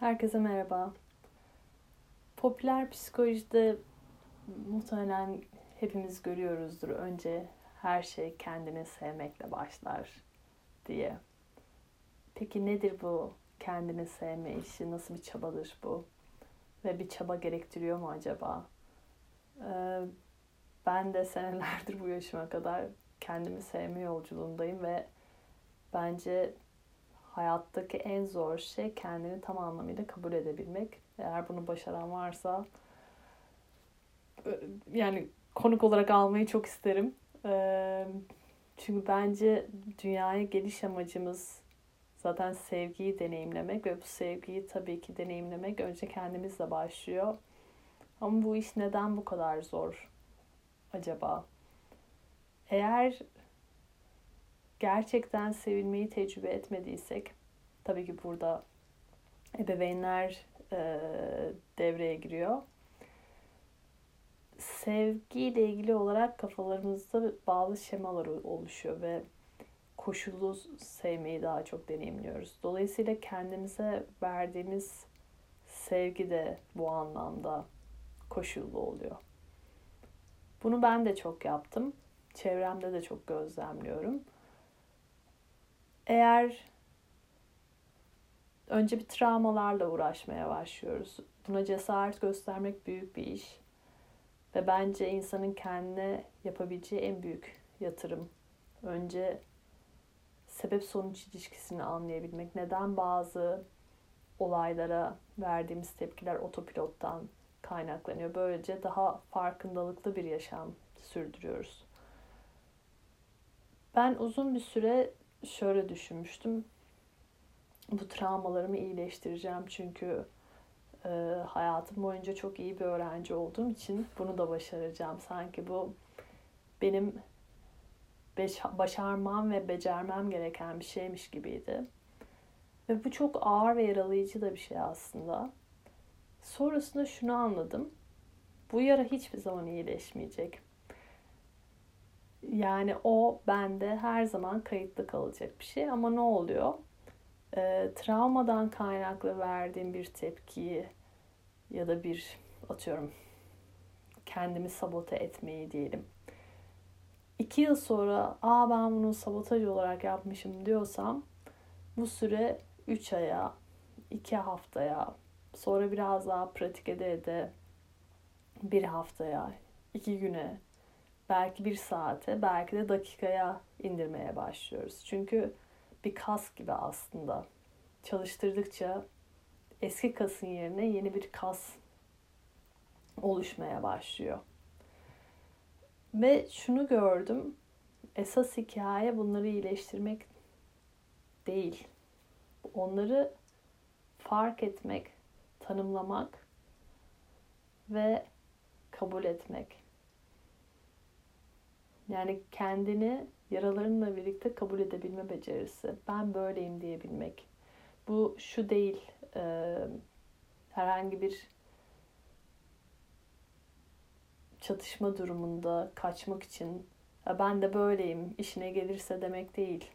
Herkese merhaba. Popüler psikolojide muhtemelen hepimiz görüyoruzdur. Önce her şey kendini sevmekle başlar diye. Peki nedir bu kendini sevme işi? Nasıl bir çabadır bu? Ve bir çaba gerektiriyor mu acaba? Ee, ben de senelerdir bu yaşıma kadar kendimi sevme yolculuğundayım ve bence hayattaki en zor şey kendini tam anlamıyla kabul edebilmek. Eğer bunu başaran varsa yani konuk olarak almayı çok isterim. Çünkü bence dünyaya geliş amacımız zaten sevgiyi deneyimlemek ve bu sevgiyi tabii ki deneyimlemek önce kendimizle başlıyor. Ama bu iş neden bu kadar zor acaba? Eğer gerçekten sevilmeyi tecrübe etmediysek tabii ki burada ebeveynler e, devreye giriyor. Sevgiyle ilgili olarak kafalarımızda bazı şemalar oluşuyor ve koşullu sevmeyi daha çok deneyimliyoruz. Dolayısıyla kendimize verdiğimiz sevgi de bu anlamda koşullu oluyor. Bunu ben de çok yaptım. Çevremde de çok gözlemliyorum. Eğer önce bir travmalarla uğraşmaya başlıyoruz. Buna cesaret göstermek büyük bir iş. Ve bence insanın kendine yapabileceği en büyük yatırım. Önce sebep sonuç ilişkisini anlayabilmek. Neden bazı olaylara verdiğimiz tepkiler otopilottan kaynaklanıyor. Böylece daha farkındalıklı bir yaşam sürdürüyoruz. Ben uzun bir süre şöyle düşünmüştüm. Bu travmalarımı iyileştireceğim çünkü e, hayatım boyunca çok iyi bir öğrenci olduğum için bunu da başaracağım. Sanki bu benim başarmam ve becermem gereken bir şeymiş gibiydi. Ve bu çok ağır ve yaralayıcı da bir şey aslında. Sonrasında şunu anladım. Bu yara hiçbir zaman iyileşmeyecek. Yani o bende her zaman kayıtlı kalacak bir şey ama ne oluyor? E, travmadan kaynaklı verdiğim bir tepkiyi ya da bir atıyorum kendimi sabote etmeyi diyelim. İki yıl sonra aa ben bunu sabotaj olarak yapmışım diyorsam bu süre üç aya, iki haftaya, sonra biraz daha pratik ede ede bir haftaya, iki güne belki bir saate, belki de dakikaya indirmeye başlıyoruz. Çünkü bir kas gibi aslında. Çalıştırdıkça eski kasın yerine yeni bir kas oluşmaya başlıyor. Ve şunu gördüm. Esas hikaye bunları iyileştirmek değil. Onları fark etmek, tanımlamak ve kabul etmek. Yani kendini yaralarınla birlikte kabul edebilme becerisi. Ben böyleyim diyebilmek. Bu şu değil, e, herhangi bir çatışma durumunda kaçmak için ben de böyleyim işine gelirse demek değil.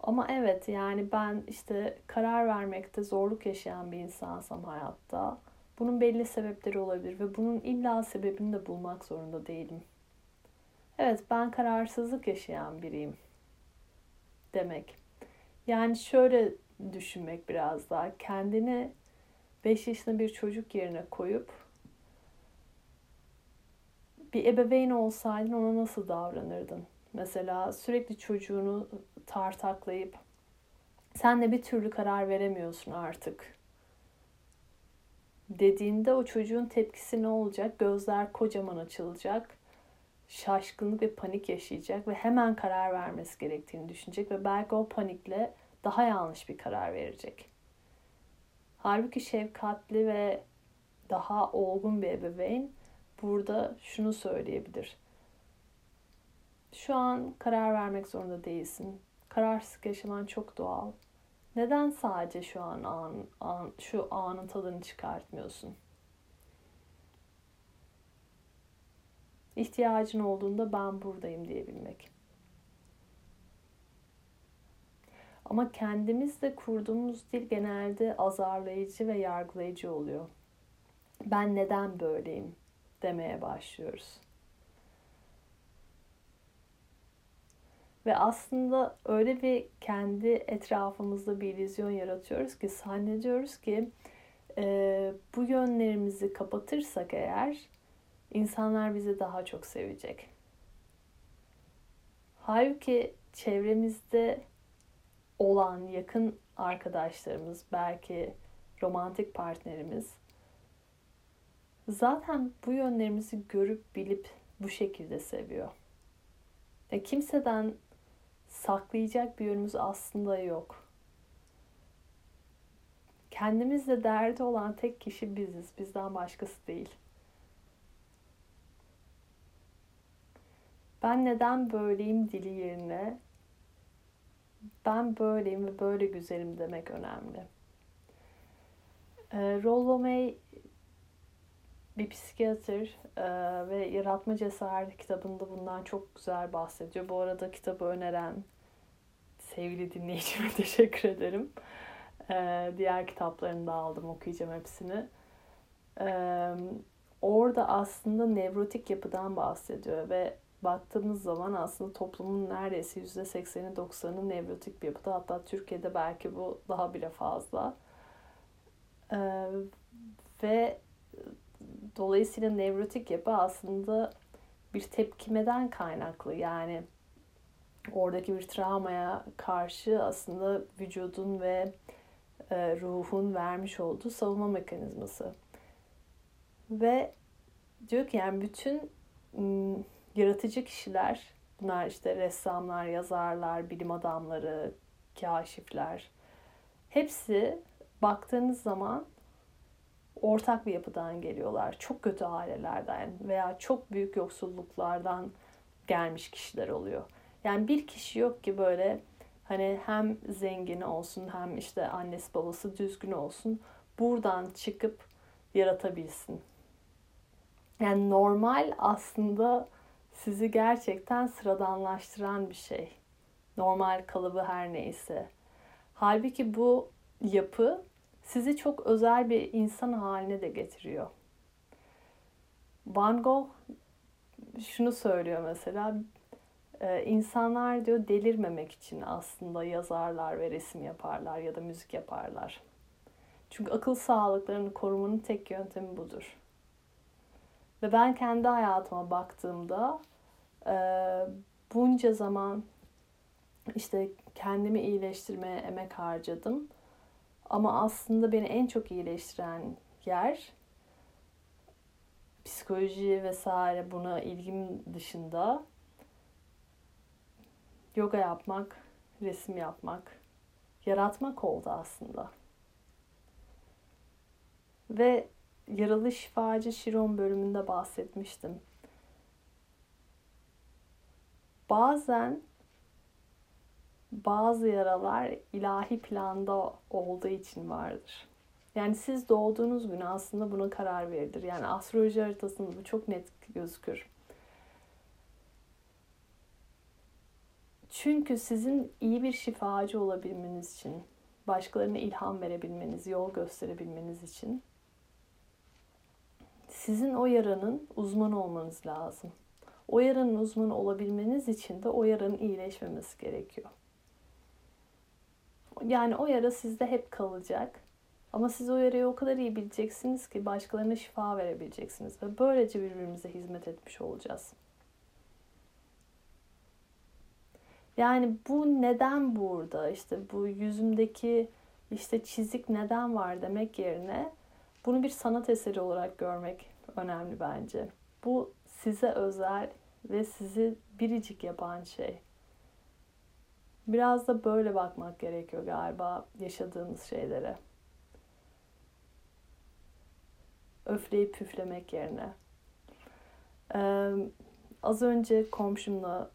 Ama evet yani ben işte karar vermekte zorluk yaşayan bir insansam hayatta bunun belli sebepleri olabilir ve bunun illa sebebini de bulmak zorunda değilim. Evet ben kararsızlık yaşayan biriyim demek. Yani şöyle düşünmek biraz daha kendini 5 yaşında bir çocuk yerine koyup bir ebeveyn olsaydın ona nasıl davranırdın? Mesela sürekli çocuğunu tartaklayıp sen de bir türlü karar veremiyorsun artık dediğinde o çocuğun tepkisi ne olacak? Gözler kocaman açılacak şaşkınlık ve panik yaşayacak ve hemen karar vermesi gerektiğini düşünecek ve belki o panikle daha yanlış bir karar verecek. Halbuki şefkatli ve daha olgun bir ebeveyn burada şunu söyleyebilir. Şu an karar vermek zorunda değilsin. Kararsızlık yaşaman çok doğal. Neden sadece şu an, an, an şu anın tadını çıkartmıyorsun? İhtiyacın olduğunda ben buradayım diyebilmek. Ama kendimizle kurduğumuz dil genelde azarlayıcı ve yargılayıcı oluyor. Ben neden böyleyim demeye başlıyoruz. Ve aslında öyle bir kendi etrafımızda bir illüzyon yaratıyoruz ki zannediyoruz ki e, bu yönlerimizi kapatırsak eğer insanlar bizi daha çok sevecek. Halbuki çevremizde olan yakın arkadaşlarımız, belki romantik partnerimiz zaten bu yönlerimizi görüp bilip bu şekilde seviyor. Ya kimseden saklayacak bir yönümüz aslında yok. Kendimizle derdi olan tek kişi biziz. Bizden başkası değil. Ben neden böyleyim dili yerine ben böyleyim ve böyle güzelim demek önemli. E, Rollo May bir psikiyatr e, ve Yaratma Cesareti kitabında bundan çok güzel bahsediyor. Bu arada kitabı öneren sevgili dinleyicime teşekkür ederim. E, diğer kitaplarını da aldım okuyacağım hepsini. E, orada aslında nevrotik yapıdan bahsediyor ve baktığımız zaman aslında toplumun neredeyse %80'i 90'ı nevrotik bir yapıda. Hatta Türkiye'de belki bu daha bile fazla. Ee, ve dolayısıyla nevrotik yapı aslında bir tepkimeden kaynaklı. Yani oradaki bir travmaya karşı aslında vücudun ve e, ruhun vermiş olduğu savunma mekanizması. Ve diyor ki yani bütün yaratıcı kişiler, bunlar işte ressamlar, yazarlar, bilim adamları, kaşifler, hepsi baktığınız zaman ortak bir yapıdan geliyorlar. Çok kötü ailelerden veya çok büyük yoksulluklardan gelmiş kişiler oluyor. Yani bir kişi yok ki böyle hani hem zengin olsun hem işte annesi babası düzgün olsun buradan çıkıp yaratabilsin. Yani normal aslında sizi gerçekten sıradanlaştıran bir şey. Normal kalıbı her neyse. Halbuki bu yapı sizi çok özel bir insan haline de getiriyor. Van Gogh şunu söylüyor mesela e, insanlar diyor delirmemek için aslında yazarlar ve resim yaparlar ya da müzik yaparlar. Çünkü akıl sağlıklarını korumanın tek yöntemi budur. Ve ben kendi hayatıma baktığımda e, bunca zaman işte kendimi iyileştirmeye emek harcadım. Ama aslında beni en çok iyileştiren yer psikoloji vesaire buna ilgim dışında yoga yapmak, resim yapmak, yaratmak oldu aslında. Ve yaralı şifacı Şiron bölümünde bahsetmiştim. Bazen bazı yaralar ilahi planda olduğu için vardır. Yani siz doğduğunuz gün aslında buna karar verilir. Yani astroloji haritasında bu çok net gözükür. Çünkü sizin iyi bir şifacı olabilmeniz için, başkalarına ilham verebilmeniz, yol gösterebilmeniz için sizin o yaranın uzmanı olmanız lazım. O yaranın uzmanı olabilmeniz için de o yaranın iyileşmemesi gerekiyor. Yani o yara sizde hep kalacak. Ama siz o yarayı o kadar iyi bileceksiniz ki başkalarına şifa verebileceksiniz. Ve böylece birbirimize hizmet etmiş olacağız. Yani bu neden burada? İşte bu yüzümdeki işte çizik neden var demek yerine bunu bir sanat eseri olarak görmek önemli bence. Bu size özel ve sizi biricik yapan şey. Biraz da böyle bakmak gerekiyor galiba yaşadığımız şeylere. Öfleyip püflemek yerine. Ee, az önce komşumla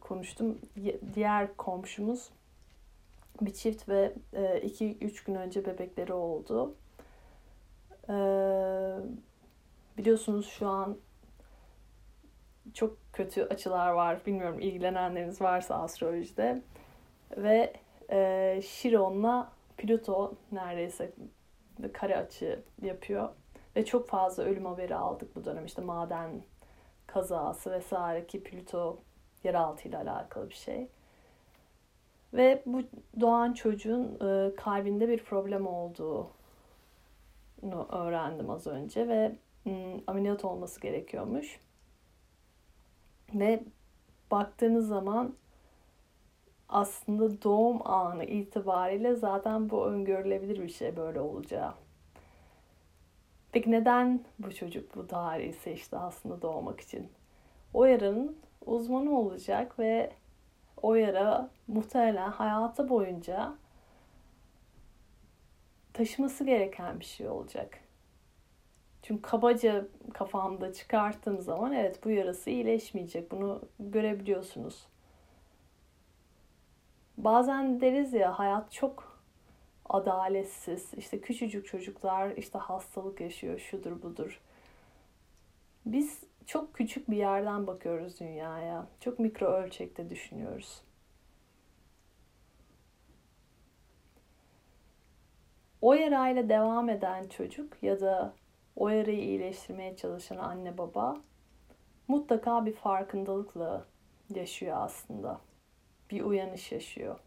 konuştum. Diğer komşumuz bir çift ve 2-3 e, gün önce bebekleri oldu. Ee, biliyorsunuz şu an çok kötü açılar var. Bilmiyorum ilgilenenleriniz varsa astrolojide. Ve e, Chiron'la Plüto neredeyse kare açı yapıyor. Ve çok fazla ölüm haberi aldık bu dönem. İşte maden kazası vesaire ki Plüto yeraltı ile alakalı bir şey. Ve bu doğan çocuğun e, kalbinde bir problem olduğunu öğrendim az önce ve ameliyat olması gerekiyormuş. Ve baktığınız zaman aslında doğum anı itibariyle zaten bu öngörülebilir bir şey böyle olacağı. Peki neden bu çocuk bu tarihi seçti aslında doğmak için? O yaranın uzmanı olacak ve o yara muhtemelen hayatı boyunca taşıması gereken bir şey olacak. Çünkü kabaca kafamda çıkarttığım zaman evet bu yarası iyileşmeyecek. Bunu görebiliyorsunuz. Bazen deriz ya hayat çok adaletsiz. İşte küçücük çocuklar işte hastalık yaşıyor, şudur budur. Biz çok küçük bir yerden bakıyoruz dünyaya. Çok mikro ölçekte düşünüyoruz. O yarayla devam eden çocuk ya da o yarayı iyileştirmeye çalışan anne baba mutlaka bir farkındalıkla yaşıyor aslında. Bir uyanış yaşıyor.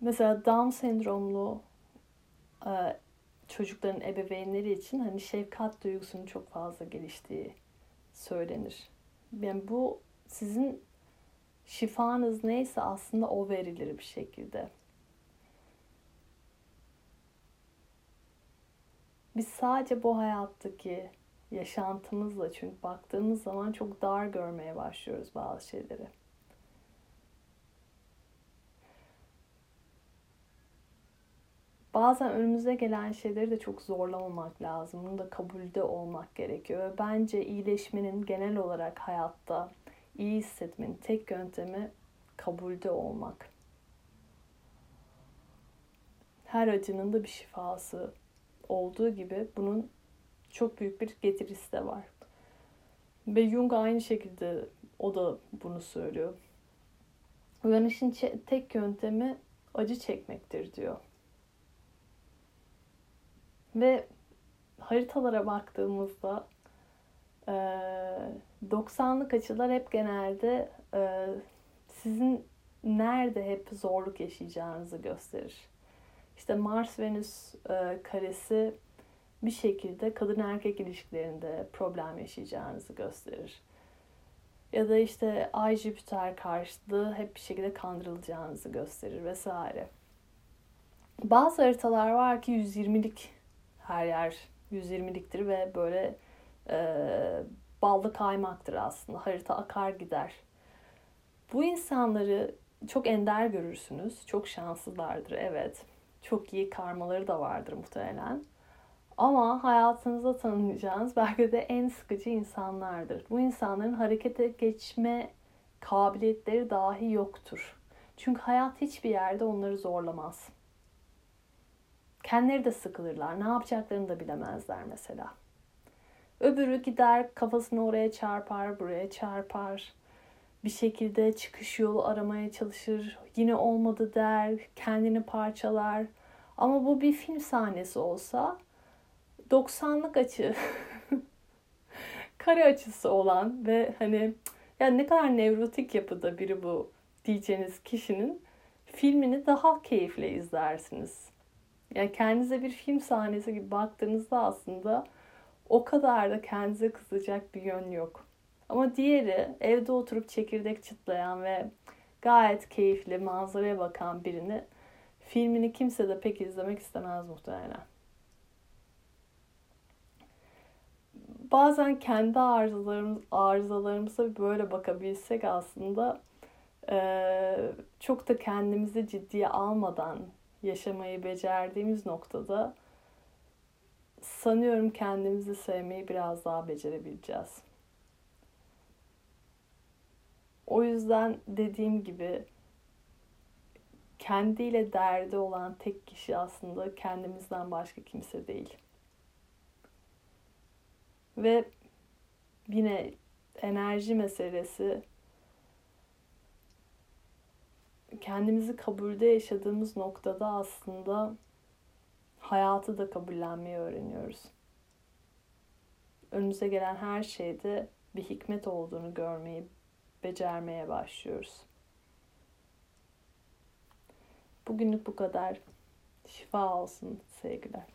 Mesela Down sendromlu e, çocukların ebeveynleri için hani şefkat duygusunun çok fazla geliştiği söylenir. Yani bu sizin şifanız neyse aslında o verilir bir şekilde. Biz sadece bu hayattaki yaşantımızla çünkü baktığımız zaman çok dar görmeye başlıyoruz bazı şeyleri. bazen önümüze gelen şeyleri de çok zorlamamak lazım. Bunu da kabulde olmak gerekiyor. Bence iyileşmenin genel olarak hayatta iyi hissetmenin tek yöntemi kabulde olmak. Her acının da bir şifası olduğu gibi bunun çok büyük bir getirisi de var. Ve Jung aynı şekilde o da bunu söylüyor. Uyanışın tek yöntemi acı çekmektir diyor. Ve haritalara baktığımızda 90'lık açılar hep genelde sizin nerede hep zorluk yaşayacağınızı gösterir. İşte Mars Venüs karesi bir şekilde kadın erkek ilişkilerinde problem yaşayacağınızı gösterir. Ya da işte Ay Jüpiter karşıtlığı hep bir şekilde kandırılacağınızı gösterir vesaire. Bazı haritalar var ki 120'lik her yer 120'liktir ve böyle e, ballı kaymaktır aslında. Harita akar gider. Bu insanları çok ender görürsünüz. Çok şanslılardır evet. Çok iyi karmaları da vardır muhtemelen. Ama hayatınızda tanıyacağınız belki de en sıkıcı insanlardır. Bu insanların harekete geçme kabiliyetleri dahi yoktur. Çünkü hayat hiçbir yerde onları zorlamaz. Kendileri de sıkılırlar. Ne yapacaklarını da bilemezler mesela. Öbürü gider kafasını oraya çarpar, buraya çarpar. Bir şekilde çıkış yolu aramaya çalışır. Yine olmadı der, kendini parçalar. Ama bu bir film sahnesi olsa 90'lık açı kare açısı olan ve hani ya ne kadar nevrotik yapıda biri bu diyeceğiniz kişinin filmini daha keyifle izlersiniz. Yani kendinize bir film sahnesi gibi baktığınızda aslında o kadar da kendinize kızacak bir yön yok. Ama diğeri evde oturup çekirdek çıtlayan ve gayet keyifli manzaraya bakan birini filmini kimse de pek izlemek istemez muhtemelen. Bazen kendi arızalarımız, arızalarımıza böyle bakabilsek aslında çok da kendimizi ciddiye almadan yaşamayı becerdiğimiz noktada sanıyorum kendimizi sevmeyi biraz daha becerebileceğiz. O yüzden dediğim gibi kendiyle derdi olan tek kişi aslında kendimizden başka kimse değil. Ve yine enerji meselesi kendimizi kabulde yaşadığımız noktada aslında hayatı da kabullenmeyi öğreniyoruz. Önümüze gelen her şeyde bir hikmet olduğunu görmeyi becermeye başlıyoruz. Bugünlük bu kadar. Şifa olsun sevgiler.